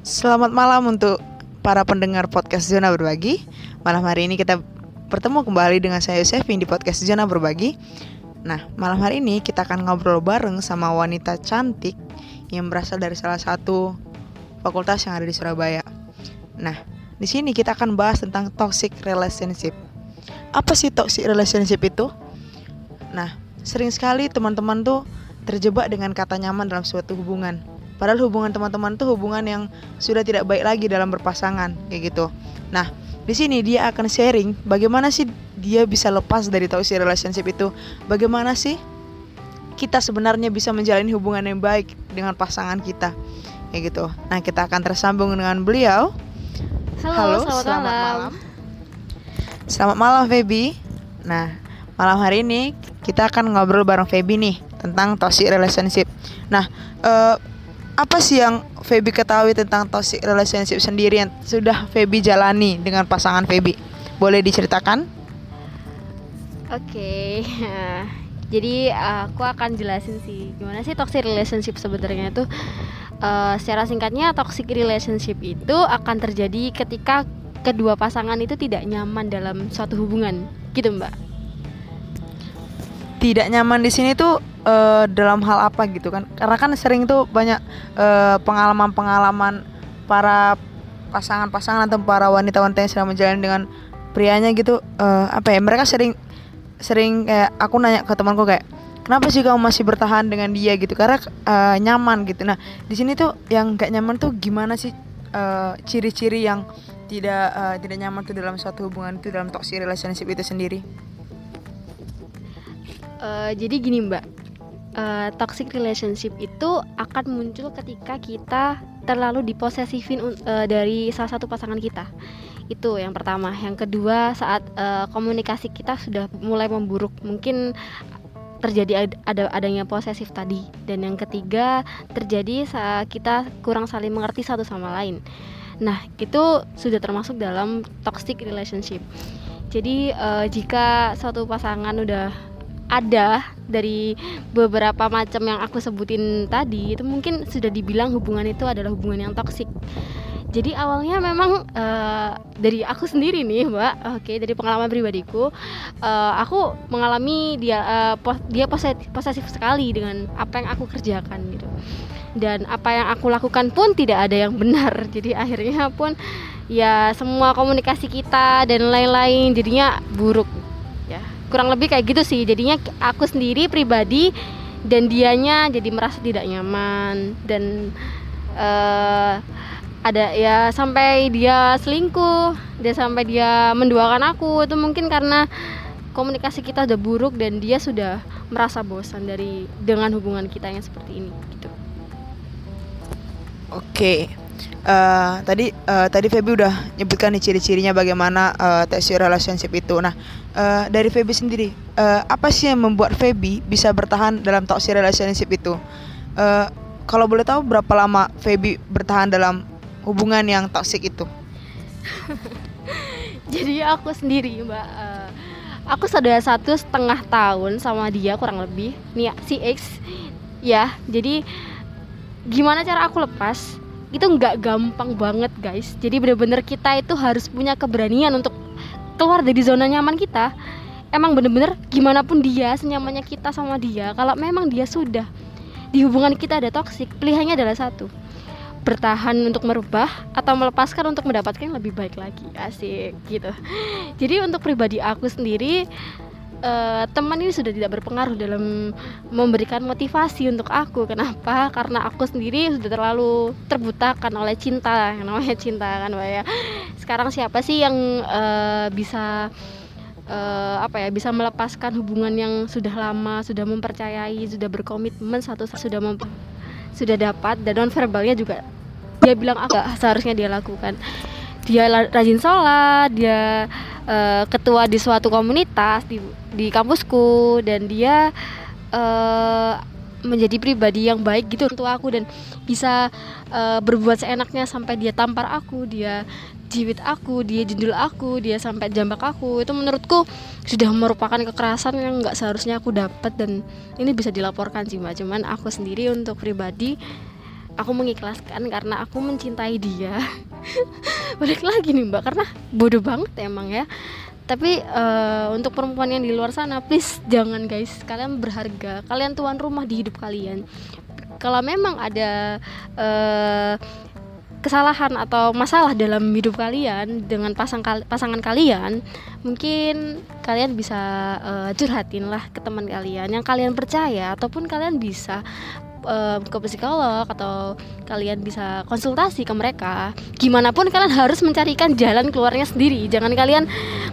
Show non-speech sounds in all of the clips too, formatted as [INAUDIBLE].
Selamat malam untuk para pendengar podcast Zona Berbagi. Malam hari ini kita bertemu kembali dengan saya Yosefin di podcast Zona Berbagi. Nah, malam hari ini kita akan ngobrol bareng sama wanita cantik yang berasal dari salah satu fakultas yang ada di Surabaya. Nah, di sini kita akan bahas tentang toxic relationship. Apa sih toxic relationship itu? Nah, sering sekali teman-teman tuh terjebak dengan kata nyaman dalam suatu hubungan Padahal hubungan teman-teman tuh hubungan yang sudah tidak baik lagi dalam berpasangan kayak gitu. Nah, di sini dia akan sharing bagaimana sih dia bisa lepas dari toxic relationship itu. Bagaimana sih kita sebenarnya bisa menjalani hubungan yang baik dengan pasangan kita. Kayak gitu. Nah, kita akan tersambung dengan beliau. Halo, Halo selamat, selamat malam. malam. Selamat malam Feby. Nah, malam hari ini kita akan ngobrol bareng Feby nih tentang toxic relationship. Nah, uh, apa sih yang Feby ketahui tentang toxic relationship sendiri yang sudah Feby jalani dengan pasangan Feby? Boleh diceritakan? Oke. Okay. [LAUGHS] Jadi aku akan jelasin sih gimana sih toxic relationship sebenarnya itu uh, secara singkatnya toxic relationship itu akan terjadi ketika kedua pasangan itu tidak nyaman dalam suatu hubungan, gitu Mbak. Tidak nyaman di sini tuh uh, dalam hal apa gitu kan? Karena kan sering tuh banyak eh, pengalaman-pengalaman para pasangan-pasangan atau para wanita-wanita yang sedang menjalani dengan prianya gitu. Uh, apa ya mereka sering sering kayak aku nanya ke temanku kayak kenapa sih kamu masih bertahan dengan dia? gitu. Karena uh, nyaman gitu. Nah di sini tuh yang gak nyaman tuh gimana sih ciri-ciri uh, yang tidak uh, tidak nyaman tuh dalam suatu hubungan itu dalam toxic relationship itu sendiri uh, jadi gini mbak. Uh, toxic relationship itu akan muncul ketika kita terlalu diposesifin uh, dari salah satu pasangan kita. Itu yang pertama. Yang kedua saat uh, komunikasi kita sudah mulai memburuk mungkin terjadi ada adanya posesif tadi. Dan yang ketiga terjadi saat kita kurang saling mengerti satu sama lain. Nah itu sudah termasuk dalam toxic relationship. Jadi uh, jika suatu pasangan udah ada dari beberapa macam yang aku sebutin tadi itu mungkin sudah dibilang hubungan itu adalah hubungan yang toksik. Jadi awalnya memang uh, dari aku sendiri nih mbak oke okay, dari pengalaman pribadiku uh, aku mengalami dia uh, pos dia posesif, posesif sekali dengan apa yang aku kerjakan gitu. Dan apa yang aku lakukan pun tidak ada yang benar. [LAUGHS] Jadi akhirnya pun ya semua komunikasi kita dan lain-lain jadinya buruk kurang lebih kayak gitu sih. Jadinya aku sendiri pribadi dan dianya jadi merasa tidak nyaman dan uh, ada ya sampai dia selingkuh dia sampai dia menduakan aku. Itu mungkin karena komunikasi kita udah buruk dan dia sudah merasa bosan dari dengan hubungan kita yang seperti ini gitu. Oke uh, tadi uh, tadi Feby udah nyebutkan nih ciri-cirinya bagaimana uh, toxic relationship itu. Nah, uh, dari Feby sendiri, uh, apa sih yang membuat Feby bisa bertahan dalam toxic relationship itu? Uh, kalau boleh tahu berapa lama Feby bertahan dalam hubungan yang toxic itu? [LAUGHS] Jadi aku sendiri, Mbak. Uh, aku sudah satu setengah tahun sama dia kurang lebih. Nih si X, ya. Jadi gimana cara aku lepas? Itu nggak gampang banget guys. Jadi bener-bener kita itu harus punya keberanian untuk keluar dari zona nyaman kita. Emang bener-bener gimana pun dia senyamannya kita sama dia kalau memang dia sudah di hubungan kita ada toksik pilihannya adalah satu bertahan untuk merubah atau melepaskan untuk mendapatkan yang lebih baik lagi. Asik gitu. Jadi untuk pribadi aku sendiri uh, teman ini sudah tidak berpengaruh dalam memberikan motivasi untuk aku. Kenapa? Karena aku sendiri sudah terlalu terbutakan oleh cinta, yang namanya cinta kan, Mbak ya. Sekarang siapa sih yang uh, bisa uh, apa ya bisa melepaskan hubungan yang sudah lama, sudah mempercayai, sudah berkomitmen satu sudah sudah dapat dan non verbalnya juga dia bilang aku seharusnya dia lakukan dia rajin sholat dia uh, ketua di suatu komunitas di di kampusku dan dia uh, menjadi pribadi yang baik gitu untuk aku dan bisa uh, berbuat seenaknya sampai dia tampar aku dia jiwit aku dia jendul aku dia sampai jambak aku. Itu menurutku sudah merupakan kekerasan yang nggak seharusnya aku dapat dan ini bisa dilaporkan sih mbak. Cuman aku sendiri untuk pribadi aku mengikhlaskan karena aku mencintai dia. [LAUGHS] Balik lagi nih mbak karena bodoh banget emang ya. Tapi uh, untuk perempuan yang di luar sana please jangan guys. Kalian berharga. Kalian tuan rumah di hidup kalian. Kalau memang ada uh, kesalahan atau masalah dalam hidup kalian dengan pasang kal pasangan kalian mungkin kalian bisa uh, curhatin lah ke teman kalian yang kalian percaya ataupun kalian bisa uh, ke psikolog atau kalian bisa konsultasi ke mereka gimana pun kalian harus mencarikan jalan keluarnya sendiri. Jangan kalian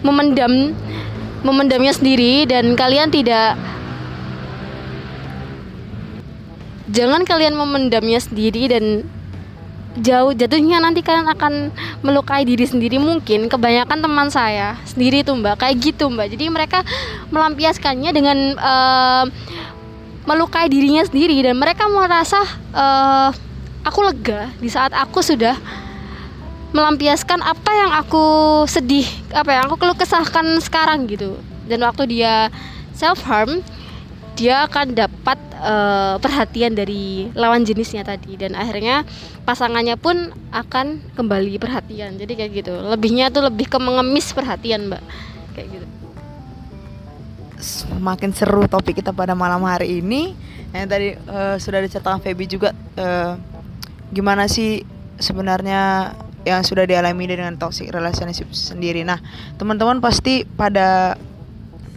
memendam memendamnya sendiri dan kalian tidak jangan kalian memendamnya sendiri dan jauh jatuhnya nanti kalian akan melukai diri sendiri. Mungkin kebanyakan teman saya sendiri tuh mbak. Kayak gitu mbak. Jadi mereka melampiaskannya dengan uh, melukai dirinya sendiri dan mereka merasa uh, aku lega di saat aku sudah melampiaskan apa yang aku sedih apa yang aku keluh kesahkan sekarang gitu. Dan waktu dia self harm dia akan dapat uh, perhatian dari lawan jenisnya tadi. Dan akhirnya pasangannya pun akan kembali perhatian. Jadi kayak gitu. Lebihnya tuh lebih ke mengemis perhatian mbak. Kayak gitu semakin seru topik kita pada malam hari ini. Yang tadi uh, sudah diceritakan Feby juga uh, gimana sih sebenarnya yang sudah dialami dengan toxic relationship sendiri. Nah teman-teman pasti pada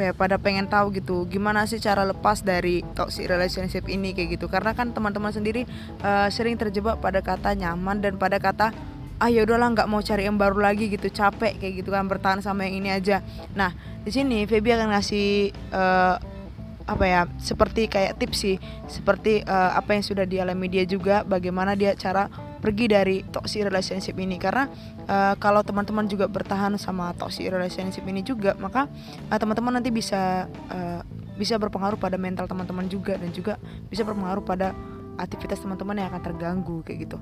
ya pada pengen tahu gitu gimana sih cara lepas dari toxic relationship ini kayak gitu. Karena kan teman-teman sendiri uh, sering terjebak pada kata nyaman dan pada kata ah ya udahlah nggak mau cari yang baru lagi gitu. Capek kayak gitu kan bertahan sama yang ini aja. Nah di sini Feby akan ngasih uh, apa ya seperti kayak tips sih seperti uh, apa yang sudah dialami dia juga bagaimana dia cara pergi dari toxic relationship ini. Karena uh, kalau teman-teman juga bertahan sama toxic relationship ini juga maka uh, teman-teman nanti bisa uh, bisa berpengaruh pada mental teman-teman juga dan juga bisa berpengaruh pada aktivitas teman-teman yang akan terganggu kayak gitu.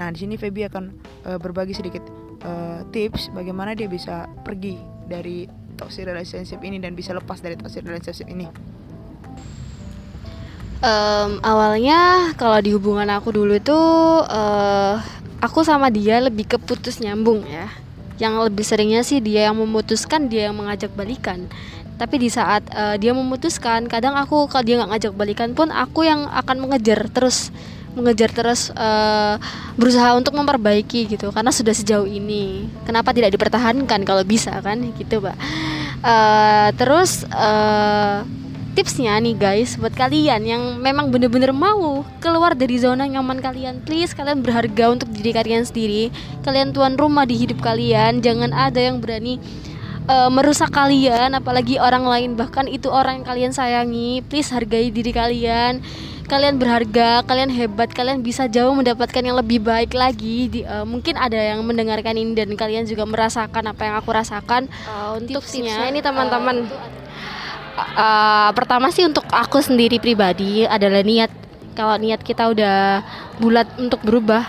Nah di sini Feby akan uh, berbagi sedikit uh, tips bagaimana dia bisa pergi dari toxic relationship ini dan bisa lepas dari toxic relationship ini. Um, awalnya kalau di hubungan aku dulu tuh uh, aku sama dia lebih ke putus nyambung ya. Yang lebih seringnya sih dia yang memutuskan, dia yang mengajak balikan. Tapi di saat uh, dia memutuskan, kadang aku kalau dia nggak ngajak balikan pun aku yang akan mengejar terus mengejar terus uh, berusaha untuk memperbaiki gitu. Karena sudah sejauh ini. Kenapa tidak dipertahankan kalau bisa kan? Gitu mbak. Uh, terus uh, tipsnya nih guys buat kalian yang memang bener-bener mau keluar dari zona nyaman kalian please kalian berharga untuk diri kalian sendiri. Kalian tuan rumah di hidup kalian. Jangan ada yang berani uh, merusak kalian apalagi orang lain bahkan itu orang yang kalian sayangi please hargai diri kalian kalian berharga, kalian hebat, kalian bisa jauh mendapatkan yang lebih baik lagi. Di, uh, mungkin ada yang mendengarkan ini dan kalian juga merasakan apa yang aku rasakan. Uh, untuk tipsnya ini teman-teman. Uh, uh, pertama sih untuk aku sendiri pribadi adalah niat kalau niat kita udah bulat untuk berubah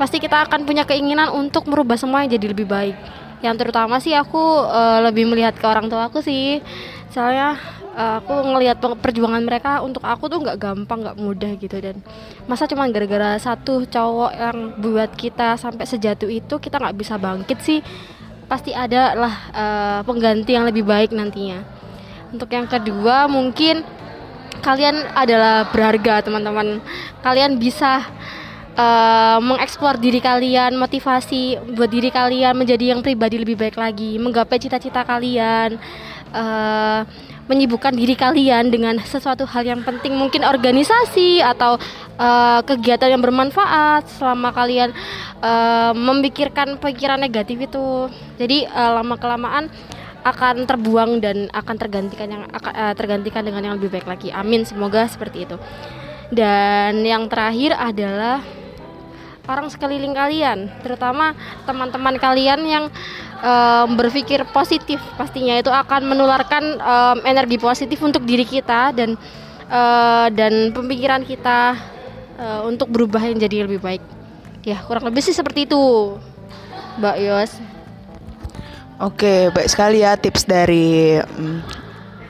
pasti kita akan punya keinginan untuk merubah semua yang jadi lebih baik yang terutama sih aku uh, lebih melihat ke orang tua aku sih. Soalnya uh, aku ngelihat perjuangan mereka untuk aku tuh nggak gampang nggak mudah gitu. Dan masa cuma gara-gara satu cowok yang buat kita sampai sejatuh itu kita nggak bisa bangkit sih. Pasti ada lah uh, pengganti yang lebih baik nantinya. Untuk yang kedua mungkin kalian adalah berharga teman-teman. Kalian bisa uh, mengeksplor diri kalian, motivasi buat diri kalian menjadi yang pribadi lebih baik lagi, menggapai cita-cita kalian. Uh, menyibukkan diri kalian dengan sesuatu hal yang penting mungkin organisasi atau uh, kegiatan yang bermanfaat selama kalian uh, memikirkan pikiran negatif itu jadi uh, lama kelamaan akan terbuang dan akan tergantikan yang uh, tergantikan dengan yang lebih baik lagi. Amin, semoga seperti itu. Dan yang terakhir adalah orang sekeliling kalian, terutama teman-teman kalian yang um, berpikir positif, pastinya itu akan menularkan um, energi positif untuk diri kita dan uh, dan pemikiran kita uh, untuk berubah yang jadi lebih baik. Ya, kurang lebih sih seperti itu, Mbak Yos. Oke, baik sekali ya tips dari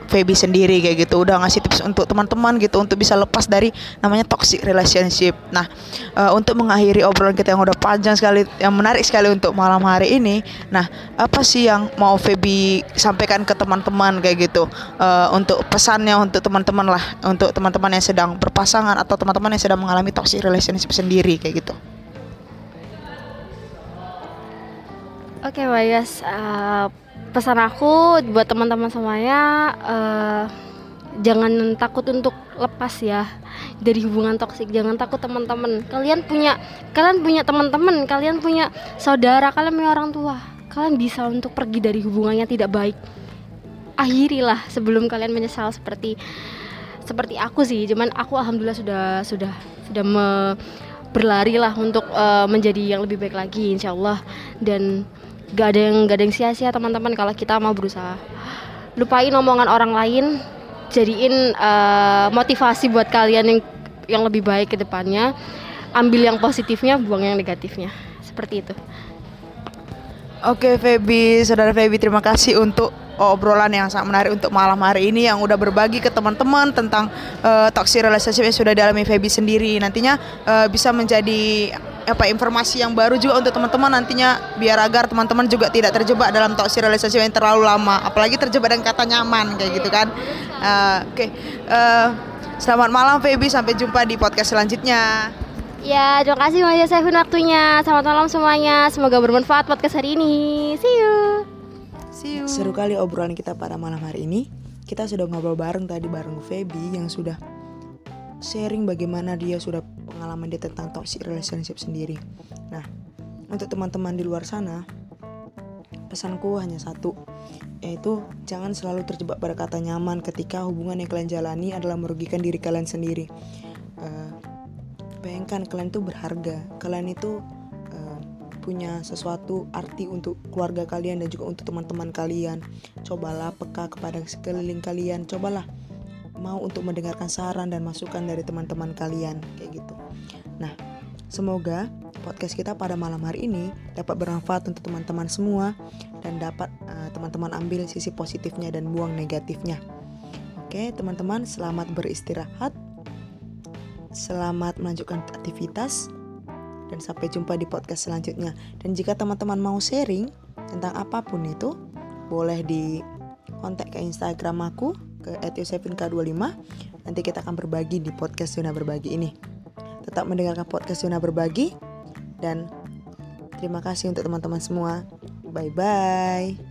Feby sendiri kayak gitu udah ngasih tips untuk teman-teman gitu untuk bisa lepas dari namanya toxic relationship. Nah, uh, untuk mengakhiri obrolan kita yang udah panjang sekali, yang menarik sekali untuk malam hari ini. Nah, apa sih yang mau Feby sampaikan ke teman-teman kayak gitu uh, untuk pesannya untuk teman-teman lah, untuk teman-teman yang sedang berpasangan atau teman-teman yang sedang mengalami toxic relationship sendiri kayak gitu. Oke, okay, Bayas. Uh, pesan aku buat teman-teman semuanya uh, jangan takut untuk lepas ya dari hubungan toksik. Jangan takut teman-teman. Kalian punya kalian punya teman-teman kalian punya saudara kalian punya orang tua. Kalian bisa untuk pergi dari hubungannya tidak baik. Akhirilah sebelum kalian menyesal seperti seperti aku sih. Cuman aku alhamdulillah sudah sudah sudah me, berlari lah untuk uh, menjadi yang lebih baik lagi insyaallah dan gak ada yang gak ada yang sia-sia teman-teman kalau kita mau berusaha. Lupain omongan orang lain jadiin uh, motivasi buat kalian yang yang lebih baik ke depannya. Ambil yang positifnya buang yang negatifnya. Seperti itu. Oke Feby, saudara Feby terima kasih untuk obrolan yang sangat menarik untuk malam hari ini yang udah berbagi ke teman-teman tentang uh, toxic relationship yang sudah dialami Feby sendiri. Nantinya uh, bisa menjadi apa informasi yang baru juga untuk teman-teman nantinya biar agar teman-teman juga tidak terjebak dalam toxic relationship yang terlalu lama apalagi terjebak dengan kata nyaman kayak gitu kan uh, oke okay. uh, selamat malam Feby sampai jumpa di podcast selanjutnya Ya, terima kasih Maya Sevin waktunya. Selamat malam semuanya. Semoga bermanfaat podcast hari ini. See you. See you. Seru kali obrolan kita pada malam hari ini. Kita sudah ngobrol bareng tadi bareng Feby yang sudah sharing bagaimana dia sudah pengalaman dia tentang toxic relationship sendiri. Nah, untuk teman-teman di luar sana, pesanku hanya satu, yaitu jangan selalu terjebak pada kata nyaman ketika hubungan yang kalian jalani adalah merugikan diri kalian sendiri. Uh, bayangkan kalian itu berharga, kalian itu uh, punya sesuatu arti untuk keluarga kalian dan juga untuk teman-teman kalian. Cobalah peka kepada sekeliling kalian, cobalah mau untuk mendengarkan saran dan masukan dari teman-teman kalian kayak gitu. Nah, semoga podcast kita pada malam hari ini dapat bermanfaat untuk teman-teman semua dan dapat eh, teman-teman ambil sisi positifnya dan buang negatifnya. Oke, teman-teman, selamat beristirahat. Selamat melanjutkan aktivitas dan sampai jumpa di podcast selanjutnya. Dan jika teman-teman mau sharing tentang apa pun itu, boleh di kontak ke Instagram aku ke @yosefin25. Nanti kita akan berbagi di podcast Zona Berbagi ini tetap mendengarkan podcast Yuna Berbagi dan terima kasih untuk teman-teman semua. Bye bye.